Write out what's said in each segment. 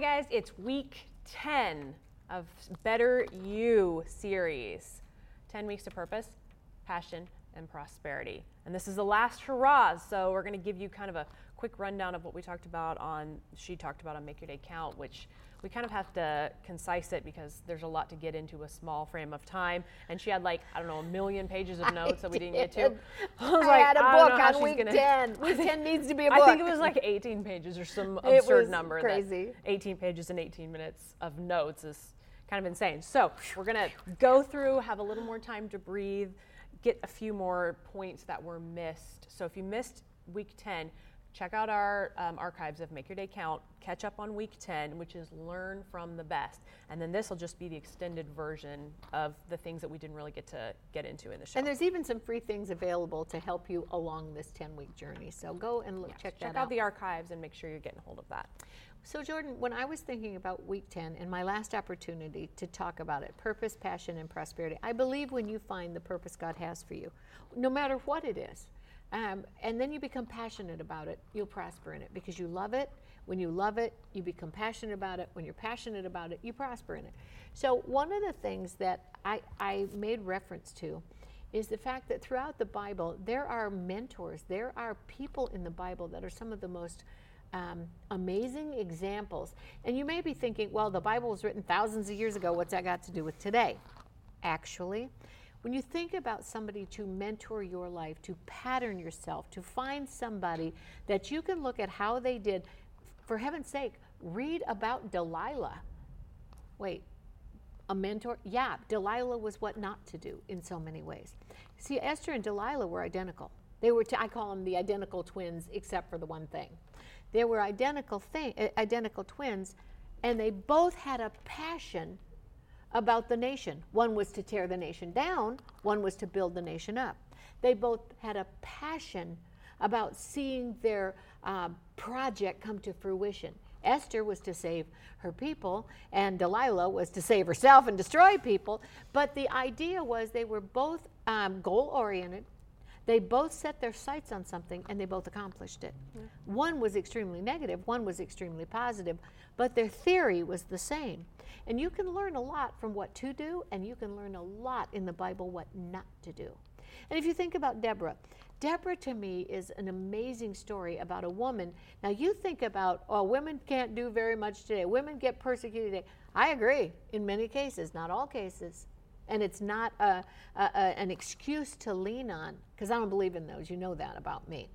Guys. It's week 10 of Better You series 10 weeks to purpose, passion, and prosperity. And this is the last hurrah, so we're going to give you kind of a quick rundown of what we talked about on, she talked about on Make Your Day Count, which we kind of have to concise it because there's a lot to get into a small frame of time. And she had like, I don't know, a million pages of notes that we didn't get to. I, was I like, had a book on week gonna, 10. Week 10 needs to be a book. I think it was like 18 pages or some it absurd number. Crazy. 18 pages and 18 minutes of notes is kind of insane. So we're going to go through, have a little more time to breathe, get a few more points that were missed. So if you missed week 10, check out our um, archives of Make Your Day Count, catch up on week 10, which is learn from the best. And then this will just be the extended version of the things that we didn't really get to get into in the show. And there's even some free things available to help you along this 10 week journey. So go and look, check, check that out. out the archives and make sure you're getting a hold of that. So, Jordan, when I was thinking about week 10 and my last opportunity to talk about it purpose, passion, and prosperity, I believe when you find the purpose God has for you, no matter what it is, um, and then you become passionate about it, you'll prosper in it because you love it. When you love it, you become passionate about it. When you're passionate about it, you prosper in it. So, one of the things that I, I made reference to is the fact that throughout the Bible, there are mentors, there are people in the Bible that are some of the most um, amazing examples. And you may be thinking, well, the Bible was written thousands of years ago. What's that got to do with today? Actually, when you think about somebody to mentor your life, to pattern yourself, to find somebody that you can look at how they did, for heaven's sake, read about Delilah. Wait, a mentor? Yeah, Delilah was what not to do in so many ways. See, Esther and Delilah were identical. They were, t- I call them the identical twins, except for the one thing. They were identical, thing, uh, identical twins, and they both had a passion about the nation. One was to tear the nation down, one was to build the nation up. They both had a passion about seeing their uh, project come to fruition. Esther was to save her people, and Delilah was to save herself and destroy people. But the idea was they were both um, goal oriented. They both set their sights on something and they both accomplished it. Mm-hmm. One was extremely negative, one was extremely positive, but their theory was the same. And you can learn a lot from what to do, and you can learn a lot in the Bible what not to do. And if you think about Deborah, Deborah to me is an amazing story about a woman. Now you think about, oh, women can't do very much today. Women get persecuted today. I agree in many cases, not all cases. And it's not a, a, a, an excuse to lean on, because I don't believe in those. You know that about me.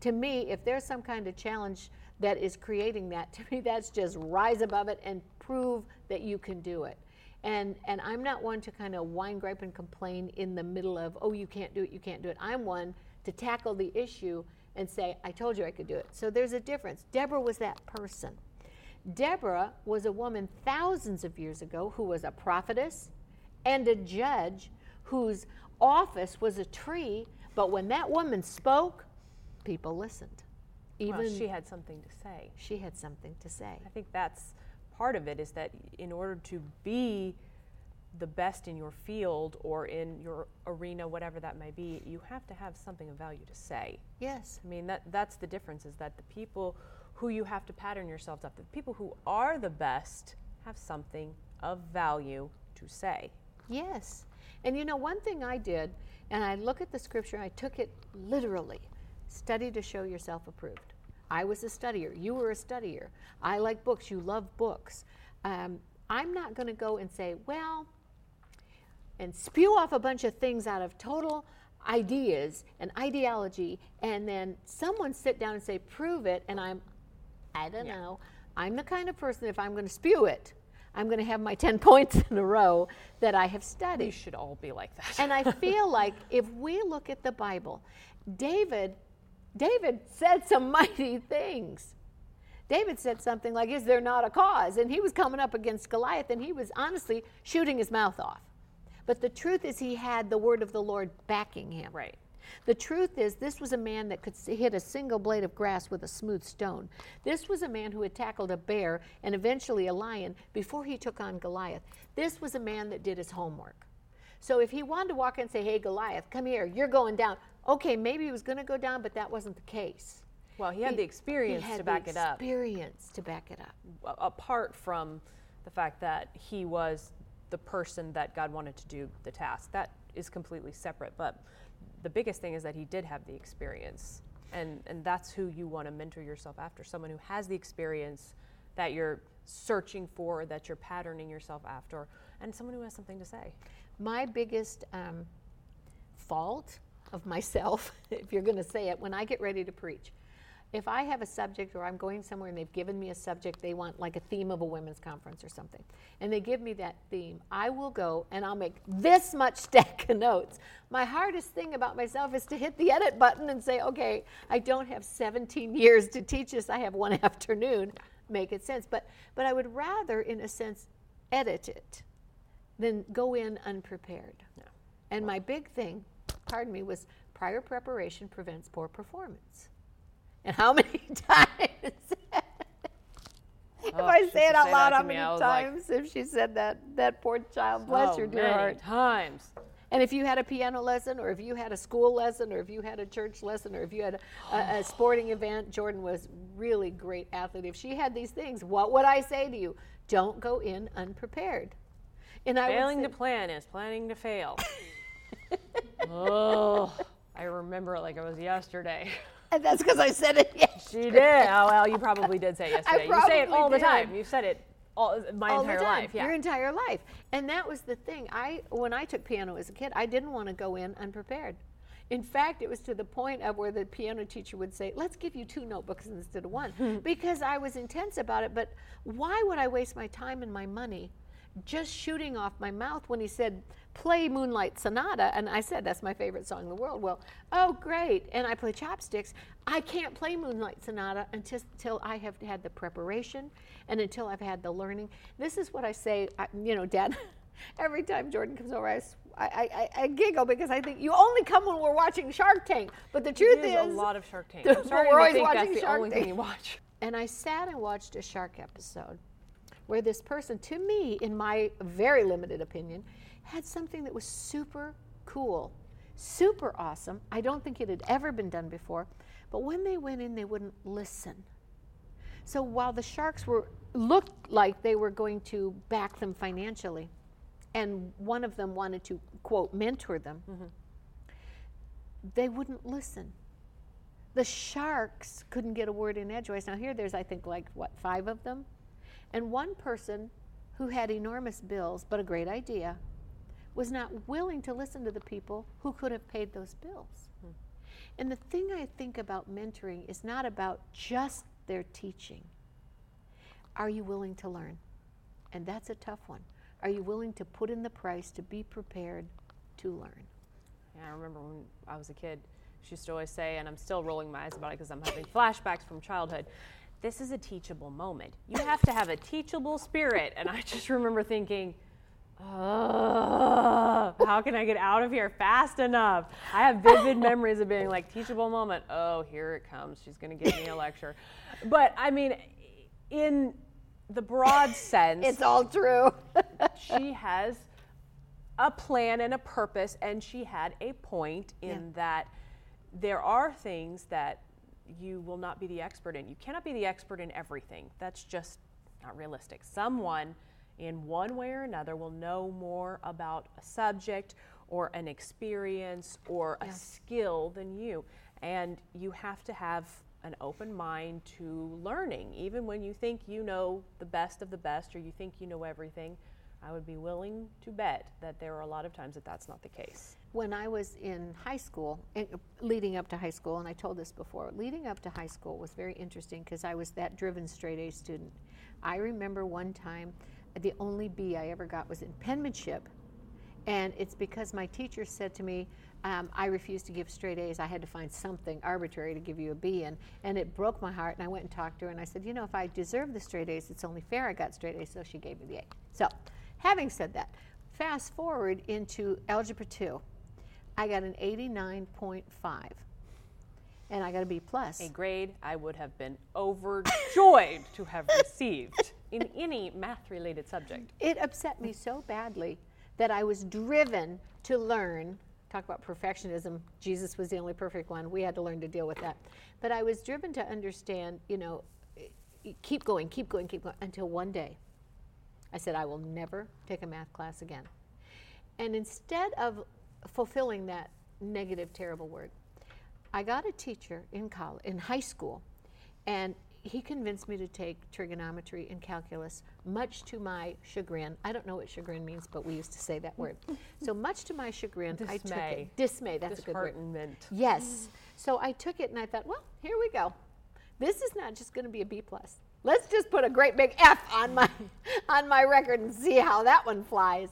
To me, if there's some kind of challenge that is creating that, to me, that's just rise above it and prove that you can do it. And, and I'm not one to kind of whine, gripe, and complain in the middle of, oh, you can't do it, you can't do it. I'm one to tackle the issue and say, I told you I could do it. So there's a difference. Deborah was that person. Deborah was a woman thousands of years ago who was a prophetess and a judge whose office was a tree, but when that woman spoke, people listened. Even well, she had something to say. She had something to say. I think that's part of it is that in order to be the best in your field or in your arena, whatever that may be, you have to have something of value to say. Yes. I mean, that, that's the difference is that the people who you have to pattern yourselves up, the people who are the best have something of value to say. Yes. And you know, one thing I did, and I look at the scripture, I took it literally study to show yourself approved. I was a studier. You were a studier. I like books. You love books. Um, I'm not going to go and say, well, and spew off a bunch of things out of total ideas and ideology, and then someone sit down and say, prove it, and I'm, I don't yeah. know. I'm the kind of person, if I'm going to spew it, I'm going to have my 10 points in a row that I have studied. We should all be like that. and I feel like if we look at the Bible, David David said some mighty things. David said something like, Is there not a cause? And he was coming up against Goliath and he was honestly shooting his mouth off. But the truth is, he had the word of the Lord backing him. Right. The truth is, this was a man that could hit a single blade of grass with a smooth stone. This was a man who had tackled a bear and eventually a lion before he took on Goliath. This was a man that did his homework. So if he wanted to walk in and say, Hey, Goliath, come here, you're going down, okay, maybe he was going to go down, but that wasn't the case. Well, he had the experience had to back it up. Experience to back it up. Apart from the fact that he was the person that God wanted to do the task. That is completely separate. But the biggest thing is that he did have the experience. And, and that's who you want to mentor yourself after someone who has the experience that you're searching for, that you're patterning yourself after, and someone who has something to say. My biggest um, fault of myself, if you're going to say it, when I get ready to preach, if I have a subject or I'm going somewhere and they've given me a subject, they want like a theme of a women's conference or something, and they give me that theme, I will go and I'll make this much stack of notes. My hardest thing about myself is to hit the edit button and say, okay, I don't have 17 years to teach this, I have one afternoon. Make it sense. But, but I would rather, in a sense, edit it than go in unprepared. Yeah. And my big thing, pardon me, was prior preparation prevents poor performance. And how many times? Oh, if Oh, I say it out say loud, how many I like- times if she said that? That poor child, bless So your dear many heart. times. And if you had a piano lesson, or if you had a school lesson, or if you had a church lesson, or if you had a, a, a sporting event, Jordan was really great athlete. If she had these things, what would I say to you? Don't go in unprepared. And I Failing would to plan is planning to fail. oh, I remember it like it was yesterday. and that's because I said it yesterday. She did. Oh well, you probably did say it yesterday. you say it all the time. You've said it all my all entire the time, life. Yeah. your entire life. And that was the thing. I when I took piano as a kid, I didn't want to go in unprepared. In fact, it was to the point of where the piano teacher would say, "Let's give you two notebooks instead of one," because I was intense about it. But why would I waste my time and my money just shooting off my mouth when he said, "Play Moonlight Sonata," and I said, "That's my favorite song in the world." Well, oh great, and I play chopsticks. I can't play Moonlight Sonata until, until I have had the preparation and until I've had the learning. This is what I say, I, you know, Dad. Every time Jordan comes over, I I I giggle because I think you only come when we're watching Shark Tank. But the truth is a lot of Shark Tank. I'm starting we're always think watching that's the Shark only Tank. thing you watch. and I sat and watched a shark episode where this person, to me, in my very limited opinion, had something that was super cool, super awesome. I don't think it had ever been done before. But when they went in, they wouldn't listen. So while the sharks were looked like they were going to back them financially, and one of them wanted to quote mentor them, mm-hmm. they wouldn't listen. The sharks couldn't get a word in edgeways. Now here there's I think like what five of them, and one person who had enormous bills but a great idea was not willing to listen to the people who could have paid those bills. And the thing I think about mentoring is not about just their teaching. Are you willing to learn? And that's a tough one. Are you willing to put in the price to be prepared to learn? Yeah, I remember when I was a kid, she used to always say, and I'm still rolling my eyes about it because I'm having flashbacks from childhood. This is a teachable moment. You have to have a teachable spirit. And I just remember thinking, oh, how can I get out of here fast enough? I have vivid memories of being like, teachable moment. Oh, here it comes. She's going to give me a lecture. But I mean, in the broad sense, It's all true. she has a plan and a purpose, and she had a point in Yeah. that there are things that you will not be the expert in. You cannot be the expert in everything. That's just not realistic. Someone, in one way or another, will know more about a subject or an experience or a skill than you. And you have to have an open mind to learning, even when you think you know the best of the best or you think you know everything. I would be willing to bet that there are a lot of times that that's not the case. when I was in high school, leading up to high school, and I told this before, leading up to high school was very interesting because I was that driven straight A student. I remember one time, the only B I ever got was in penmanship, and it's because my teacher said to me, um, I refused to give straight A's. I had to find something arbitrary to give you a B, and, and it broke my heart. And I went and talked to her, and I said, You know, if I deserve the straight A's, it's only fair I got straight A's, so she gave me the A. So, having said that, fast forward into Algebra 2. I got an 89.5, and I got a B plus. A grade I would have been overjoyed to have received in any math related subject. It upset me so badly that I was driven to learn talk about perfectionism. Jesus was the only perfect one. We had to learn to deal with that. But I was driven to understand, you know, eh, keep going, keep going, keep going until one day I said, I will never take a math class again. And instead of fulfilling that negative, terrible word, I got a teacher in college, in high school, and he convinced me to take trigonometry and calculus, much to my chagrin. I don't know what chagrin means, but we used to say that word. So much to my chagrin, Dismay. I took it. Dismay. That's a good word. Yes. So I took it, and I thought, well, here we go. This is not just going to be a B plus. Let's just put a great big F on my on my record and see how that one flies.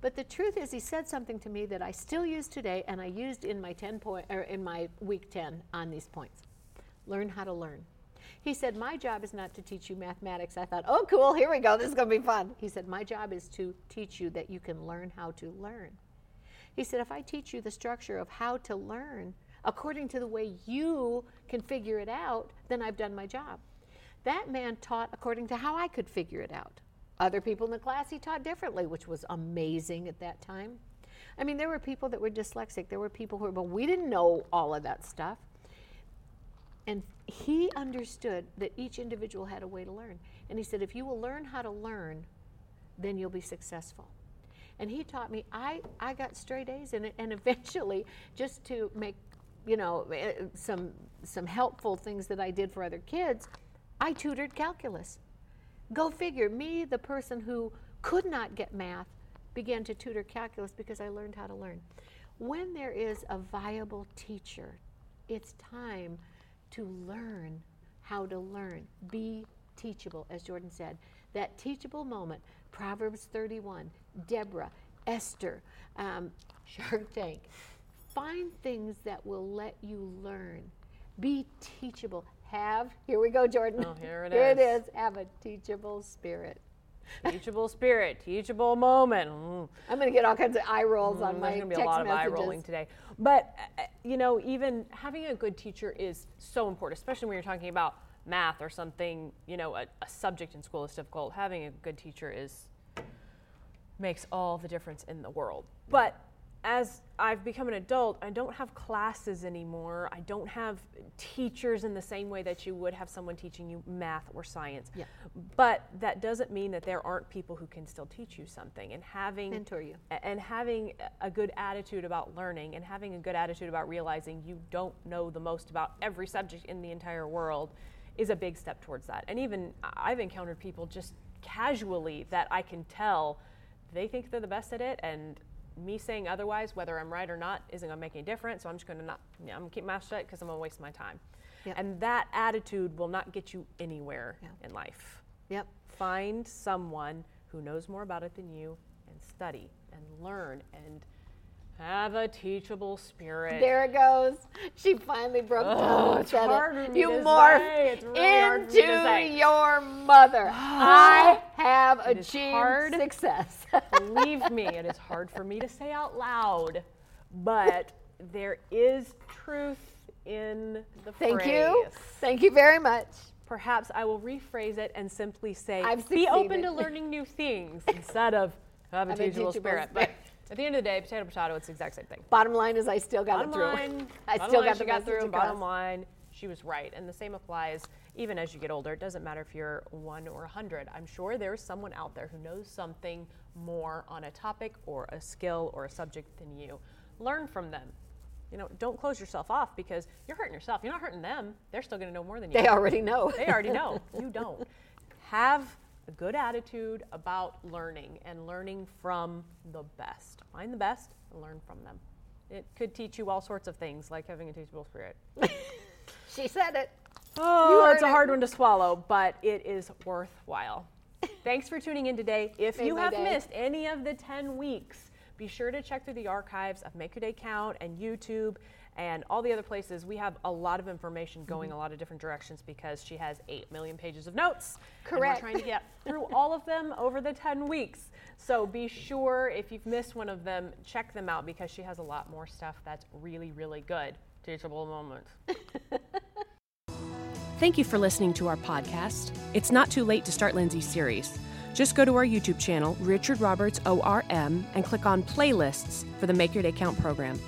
But the truth is, he said something to me that I still use today, and I used in my ten point or in my week ten on these points. Learn how to learn. He said, My job is not to teach you mathematics. I thought, oh, cool, here we go, this is going to be fun. He said, My job is to teach you that you can learn how to learn. He said, If I teach you the structure of how to learn according to the way you can figure it out, then I've done my job. That man taught according to how I could figure it out. Other people in the class he taught differently, which was amazing at that time. I mean, there were people that were dyslexic. There were people who were, but we didn't know all of that stuff. And he understood that each individual had a way to learn. And he said, if you will learn how to learn, then you'll be successful. And he taught me, I, I got straight A's in it. And eventually, just to make, you know, eh, some, some helpful things that I did for other kids, I tutored calculus. Go figure, me, the person who could not get math, began to tutor calculus because I learned how to learn. When there is a viable teacher, it's time to learn how to learn. Be teachable, as Jordan said. That teachable moment, Proverbs 31, Deborah, Esther, um, Shark Tank. Find things that will let you learn. Be teachable. Have, here we go, Jordan. Oh, here it here is. it is. Have a teachable spirit. Teachable spirit, teachable moment. Mm. I'm going to get all kinds of eye rolls on Mm, my There's gonna be a lot of eye rolling today. But uh, you know, even having a good teacher is so important, especially when you're talking about math or something. You know, a, a subject in school is difficult. Having a good teacher is makes all the difference in the world. But as I've become an adult, I don't have classes anymore. I don't have teachers in the same way that you would have someone teaching you math or science. Yeah. But that doesn't mean that there aren't people who can still teach you something. And having Mentor you. and having a good attitude about learning and having a good attitude about realizing you don't know the most about every subject in the entire world is a big step towards that. And even I've encountered people just casually that I can tell they think they're the best at it and me saying otherwise, whether I'm right or not, isn't gonna make any difference. So I'm just gonna not, you know, I'm gonna keep my mouth shut because I'm gonna waste my time. Yep. And that attitude will not get you anywhere Yeah. in life. Yep. Find someone who knows more about it than you and study and learn and have a teachable spirit. There it goes. She finally broke down Oh, and it's hard it. for me You to morphed say. It's really hard for me to into your mother. I have It achieved hard. success. Believe me, it is hard for me to say out loud, but there is truth in the fact. Thank phrase. you. Thank you very much. Perhaps I will rephrase it and simply say, I've be open to learning new things instead of have a Have a teachable, teachable spirit. spirit. But at the end of the day, potato potato, it's the exact same thing. Bottom line is, I still got bottom it through. line, I still got the got through. across. Bottom line, she was right, and the same applies even as you get older. It doesn't matter if you're one or a hundred. I'm sure there's someone out there who knows something more on a topic or a skill or a subject than you. Learn from them. You know, don't close yourself off because you're hurting yourself. You're not hurting them. They're still going to know more than you. They already know. They already know. You don't. Have a good attitude about learning and learning from the best. Find the best and learn from them. It could teach you all sorts of things, like having a teachable spirit. she said it. Oh, it's a it. hard one to swallow, but it is worthwhile. Thanks for tuning in today. If Made you have day. missed any of the 10 weeks, be sure to check through the archives of Make Your Day Count and YouTube and all the other places. We have a lot of information Mm-hmm. going a lot of different directions because she has 8 million pages of notes. Correct. And we're trying to get through all of them over the 10 weeks. So be sure if you've missed one of them, check them out because she has a lot more stuff that's really, really good. Teachable moments. Thank you for listening to our podcast. It's not too late to start Lindsay's series. Just go to our YouTube channel, Richard Roberts ORM, and click on Playlists for the Make Your Day Count program.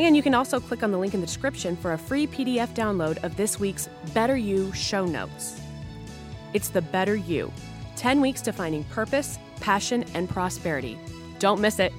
And you can also click on the link in the description for a free PDF download of this week's Better You show notes. It's the Better You 10 weeks to finding purpose, passion, and prosperity. Don't miss it.